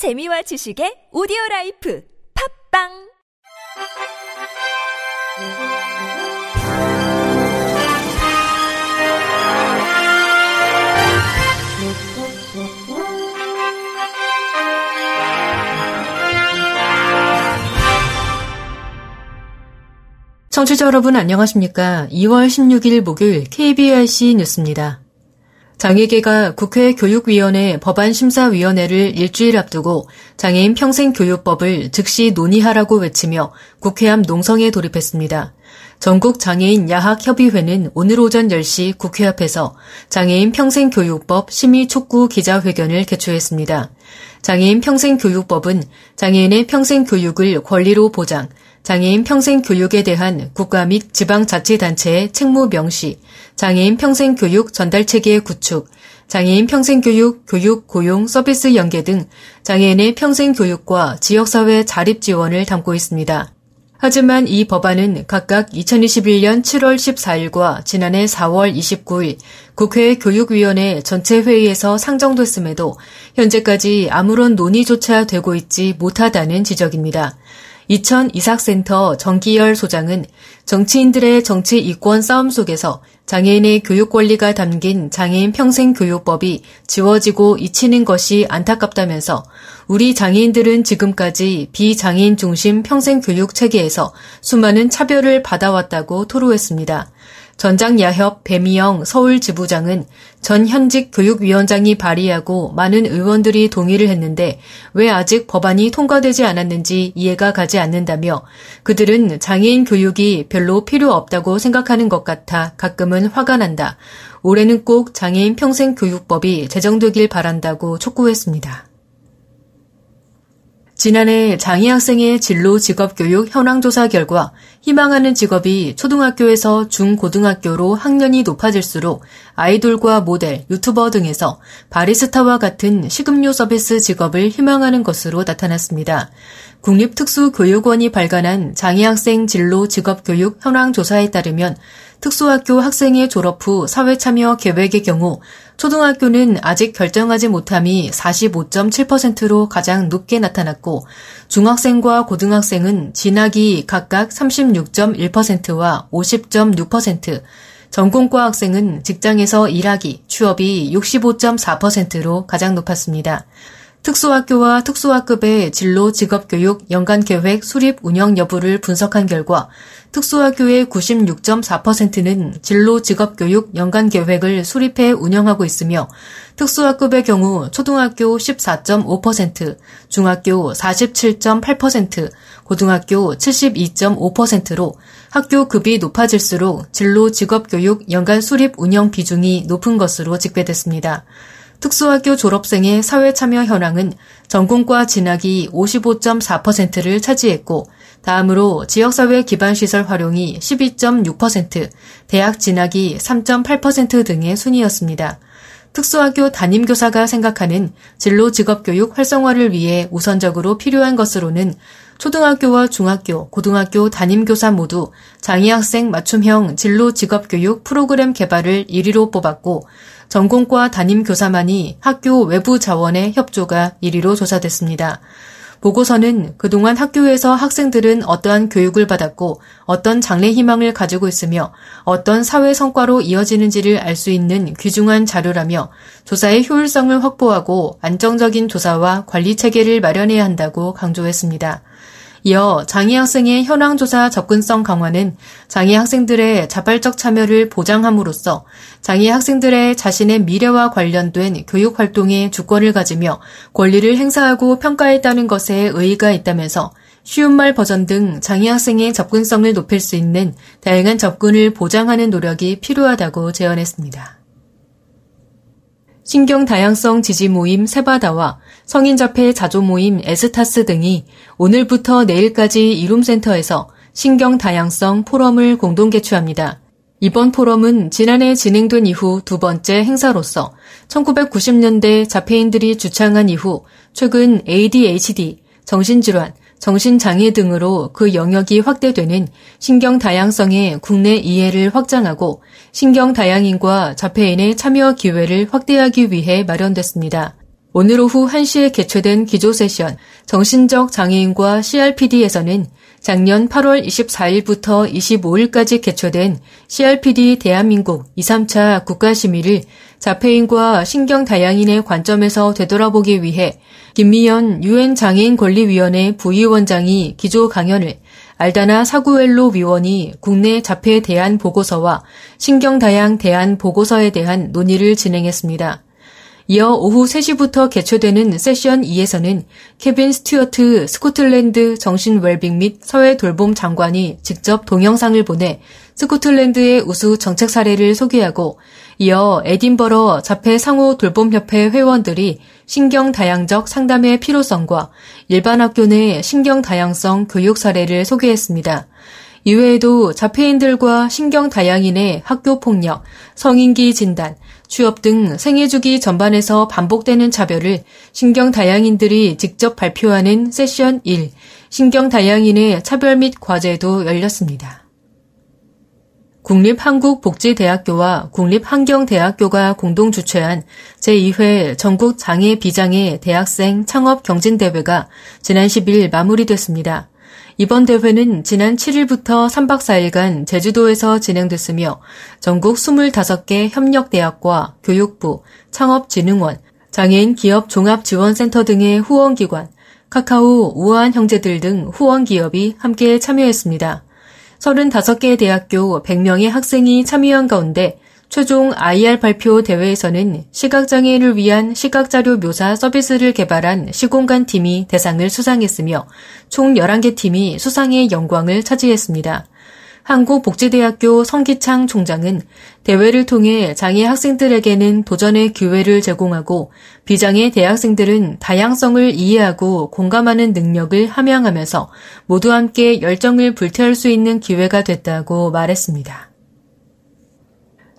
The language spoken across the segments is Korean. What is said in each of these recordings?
재미와 지식의 오디오 라이프 팝빵 청취자 여러분 안녕하십니까? 2월 16일 목요일 KBRC 뉴스입니다. 장애계가 국회 교육위원회 법안심사위원회를 일주일 앞두고 장애인 평생교육법을 즉시 논의하라고 외치며 국회 앞 농성에 돌입했습니다. 전국 장애인 야학협의회는 오늘 오전 10시 국회 앞에서 장애인 평생교육법 심의 촉구 기자회견을 개최했습니다. 장애인 평생교육법은 장애인의 평생교육을 권리로 보장, 장애인 평생 교육에 대한 국가 및 지방자치단체의 책무 명시, 장애인 평생 교육 전달 체계 구축, 장애인 평생 교육, 교육, 고용, 서비스 연계 등 장애인의 평생 교육과 지역사회 자립 지원을 담고 있습니다. 하지만 이 법안은 각각 2021년 7월 14일과 지난해 4월 29일 국회 교육위원회 전체 회의에서 상정됐음에도 현재까지 아무런 논의조차 되고 있지 못하다는 지적입니다. 이천 이삭센터 정기열 소장은 정치인들의 정치 이권 싸움 속에서 장애인의 교육 권리가 담긴 장애인 평생 교육법이 지워지고 잊히는 것이 안타깝다면서 우리 장애인들은 지금까지 비장애인 중심 평생 교육 체계에서 수많은 차별을 받아왔다고 토로했습니다. 전장야협 배미영 서울지부장은 전 현직 교육위원장이 발의하고 많은 의원들이 동의를 했는데 왜 아직 법안이 통과되지 않았는지 이해가 가지 않는다며 그들은 장애인 교육이 별로 필요 없다고 생각하는 것 같아 가끔은 화가 난다. 올해는 꼭 장애인 평생교육법이 제정되길 바란다고 촉구했습니다. 지난해 장애 학생의 진로 직업 교육 현황 조사 결과 희망하는 직업이 초등학교에서 중고등학교로 학년이 높아질수록 아이돌과 모델, 유튜버 등에서 바리스타와 같은 식음료 서비스 직업을 희망하는 것으로 나타났습니다. 국립특수교육원이 발간한 장애학생 진로 직업 교육 현황 조사에 따르면 특수학교 학생의 졸업 후 사회참여 계획의 경우 초등학교는 아직 결정하지 못함이 45.7%로 가장 높게 나타났고 중학생과 고등학생은 진학이 각각 36.1%와 50.6%, 전공과 학생은 직장에서 일하기, 취업이 65.4%로 가장 높았습니다. 특수학교와 특수학급의 진로 직업교육 연간계획 수립 운영 여부를 분석한 결과 특수학교의 96.4%는 진로 직업교육 연간계획을 수립해 운영하고 있으며 특수학급의 경우 초등학교 14.5%, 중학교 47.8%, 고등학교 72.5%로 학교 급이 높아질수록 진로 직업교육 연간 수립 운영 비중이 높은 것으로 집계됐습니다. 특수학교 졸업생의 사회참여 현황은 전공과 진학이 55.4%를 차지했고 다음으로 지역사회 기반시설 활용이 12.6%, 대학 진학이 3.8% 등의 순이었습니다. 특수학교 담임교사가 생각하는 진로 직업교육 활성화를 위해 우선적으로 필요한 것으로는 초등학교와 중학교, 고등학교 담임교사 모두 장애학생 맞춤형 진로 직업교육 프로그램 개발을 1위로 뽑았고 전공과 담임 교사만이 학교 외부 자원의 협조가 1위로 조사됐습니다. 보고서는 그동안 학교에서 학생들은 어떠한 교육을 받았고 어떤 장래 희망을 가지고 있으며 어떤 사회 성과로 이어지는지를 알 수 있는 귀중한 자료라며 조사의 효율성을 확보하고 안정적인 조사와 관리 체계를 마련해야 한다고 강조했습니다. 이어 장애 학생의 현황 조사 접근성 강화는 장애 학생들의 자발적 참여를 보장함으로써 장애 학생들의 자신의 미래와 관련된 교육 활동에 주권을 가지며 권리를 행사하고 평가했다는 것에 의의가 있다면서 쉬운 말 버전 등 장애 학생의 접근성을 높일 수 있는 다양한 접근을 보장하는 노력이 필요하다고 제언했습니다. 신경 다양성 지지 모임 세바다와 성인 자폐 자조 모임 에스타스 등이 오늘부터 내일까지 이룸센터에서 신경 다양성 포럼을 공동 개최합니다. 이번 포럼은 지난해 진행된 이후 두 번째 행사로서 1990년대 자폐인들이 주창한 이후 최근 ADHD, 정신질환, 정신장애 등으로 그 영역이 확대되는 신경 다양성의 국내 이해를 확장하고 신경 다양인과 자폐인의 참여 기회를 확대하기 위해 마련됐습니다. 오늘 오후 1시에 개최된 기조 세션 정신적 장애인과 CRPD에서는 작년 8월 24일부터 25일까지 개최된 CRPD 대한민국 2, 3차 국가심의를 자폐인과 신경다양인의 관점에서 되돌아보기 위해 김미연 유엔 장애인 권리위원회 부위원장이 기조 강연을 알다나 사구엘로 위원이 국내 자폐에 대한 보고서와 신경다양 대한 보고서에 대한 논의를 진행했습니다. 이어 오후 3시부터 개최되는 세션 2에서는 케빈 스튜어트 스코틀랜드 정신 웰빙 및 사회 돌봄 장관이 직접 동영상을 보내 스코틀랜드의 우수 정책 사례를 소개하고 이어 에딘버러 자폐 상호 돌봄협회 회원들이 신경 다양적 상담의 필요성과 일반 학교 내 신경 다양성 교육 사례를 소개했습니다. 이외에도 자폐인들과 신경 다양인의 학교 폭력, 성인기 진단, 취업 등 생애주기 전반에서 반복되는 차별을 신경다양인들이 직접 발표하는 세션 1, 신경다양인의 차별 및 과제도 열렸습니다. 국립한국복지대학교와 국립환경대학교가 공동 주최한 제2회 전국 장애 비장애 대학생 창업 경진대회가 지난 10일 마무리됐습니다. 이번 대회는 지난 7일부터 3박 4일간 제주도에서 진행됐으며 전국 25개 협력대학과 교육부, 창업진흥원, 장애인 기업 종합지원센터 등의 후원기관, 카카오, 우아한 형제들 등 후원기업이 함께 참여했습니다. 35개 대학교 100명의 학생이 참여한 가운데 최종 IR 발표 대회에서는 시각장애인을 위한 시각자료 묘사 서비스를 개발한 시공간 팀이 대상을 수상했으며 총 11개 팀이 수상의 영광을 차지했습니다. 한국복지대학교 성기창 총장은 대회를 통해 장애 학생들에게는 도전의 기회를 제공하고 비장애 대학생들은 다양성을 이해하고 공감하는 능력을 함양하면서 모두 함께 열정을 불태울 수 있는 기회가 됐다고 말했습니다.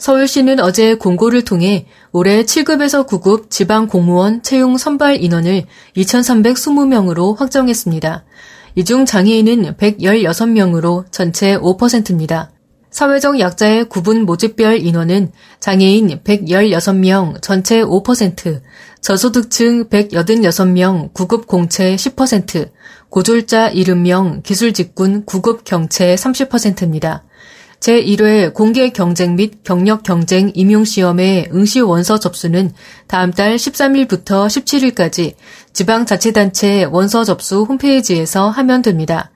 서울시는 어제 공고를 통해 올해 7급에서 9급 지방 공무원 채용 선발 인원을 2,320명으로 확정했습니다. 이 중 장애인은 116명으로 전체 5%입니다. 사회적 약자의 구분 모집별 인원은 장애인 116명 전체 5%, 저소득층 186명 9급 공채 10%, 고졸자 70명 기술 직군 9급 경채 30%입니다. 제1회 공개 경쟁 및 경력 경쟁 임용 시험의 응시 원서 접수는 다음 달 13일부터 17일까지 지방자치단체 원서 접수 홈페이지에서 하면 됩니다.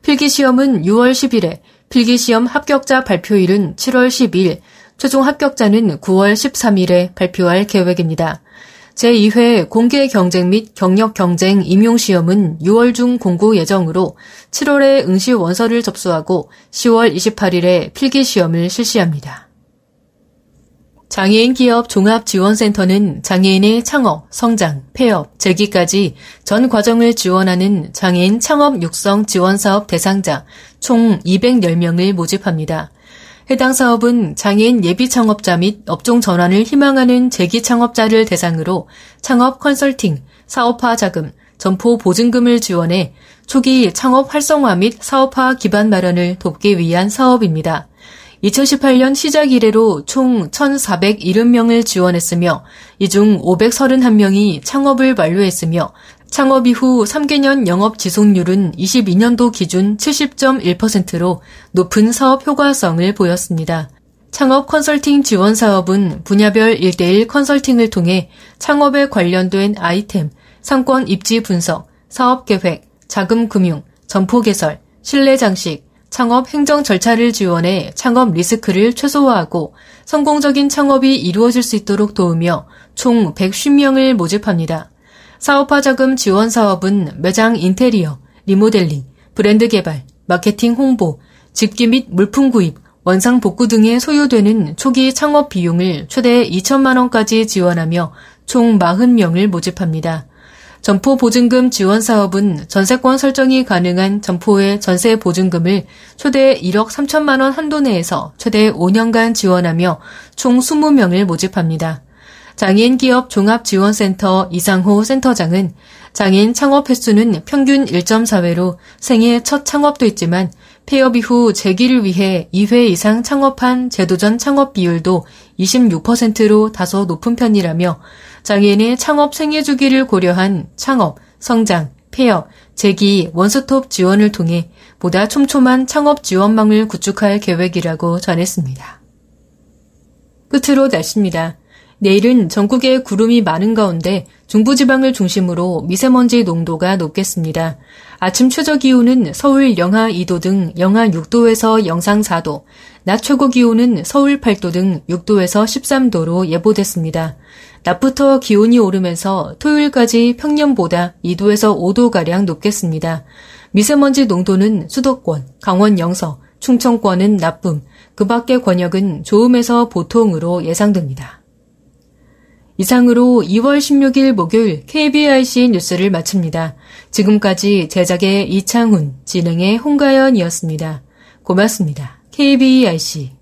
필기시험은 6월 10일에, 필기시험 합격자 발표일은 7월 12일, 최종 합격자는 9월 13일에 발표할 계획입니다. 제2회 공개 경쟁 및 경력 경쟁 임용 시험은 6월 중 공고 예정으로 7월에 응시 원서를 접수하고 10월 28일에 필기 시험을 실시합니다. 장애인 기업 종합 지원센터는 장애인의 창업, 성장, 폐업, 재기까지 전 과정을 지원하는 장애인 창업 육성 지원 사업 대상자 총 210명을 모집합니다. 해당 사업은 장애인 예비 창업자 및 업종 전환을 희망하는 재기 창업자를 대상으로 창업 컨설팅, 사업화 자금, 점포 보증금을 지원해 초기 창업 활성화 및 사업화 기반 마련을 돕기 위한 사업입니다. 2018년 시작 이래로 총 1,470명을 지원했으며 이 중 531명이 창업을 완료했으며 창업 이후 3개년 영업 지속률은 22년도 기준 70.1%로 높은 사업 효과성을 보였습니다. 창업 컨설팅 지원 사업은 분야별 1대1 컨설팅을 통해 창업에 관련된 아이템, 상권 입지 분석, 사업 계획, 자금 금융, 점포 개설, 실내 장식, 창업 행정 절차를 지원해 창업 리스크를 최소화하고 성공적인 창업이 이루어질 수 있도록 도우며 총 150명을 모집합니다. 사업화 자금 지원 사업은 매장 인테리어, 리모델링, 브랜드 개발, 마케팅 홍보, 집기 및 물품 구입, 원상 복구 등에 소요되는 초기 창업 비용을 최대 2천만 원까지 지원하며 총 40명을 모집합니다. 점포 보증금 지원 사업은 전세권 설정이 가능한 점포의 전세 보증금을 최대 1억 3천만 원 한도 내에서 최대 5년간 지원하며 총 20명을 모집합니다. 장애인 기업 종합지원센터 이상호 센터장은 장애인 창업 횟수는 평균 1.4회로 생애 첫 창업도 있지만 폐업 이후 재기를 위해 2회 이상 창업한 제도전 창업 비율도 26%로 다소 높은 편이라며 장애인의 창업 생애 주기를 고려한 창업, 성장, 폐업, 재기, 원스톱 지원을 통해 보다 촘촘한 창업 지원망을 구축할 계획이라고 전했습니다. 끝으로 날씨입니다. 내일은 전국에 구름이 많은 가운데 중부지방을 중심으로 미세먼지 농도가 높겠습니다. 아침 최저 기온은 서울 영하 2도 등 영하 6도에서 영상 4도, 낮 최고 기온은 서울 8도 등 6도에서 13도로 예보됐습니다. 낮부터 기온이 오르면서 토요일까지 평년보다 2도에서 5도가량 높겠습니다. 미세먼지 농도는 수도권, 강원 영서, 충청권은 나쁨, 그 밖의 권역은 좋음에서 보통으로 예상됩니다. 이상으로 2월 16일 목요일 KBIC 뉴스를 마칩니다. 지금까지 제작의 이창훈, 진행의 홍가연이었습니다. 고맙습니다. KBIC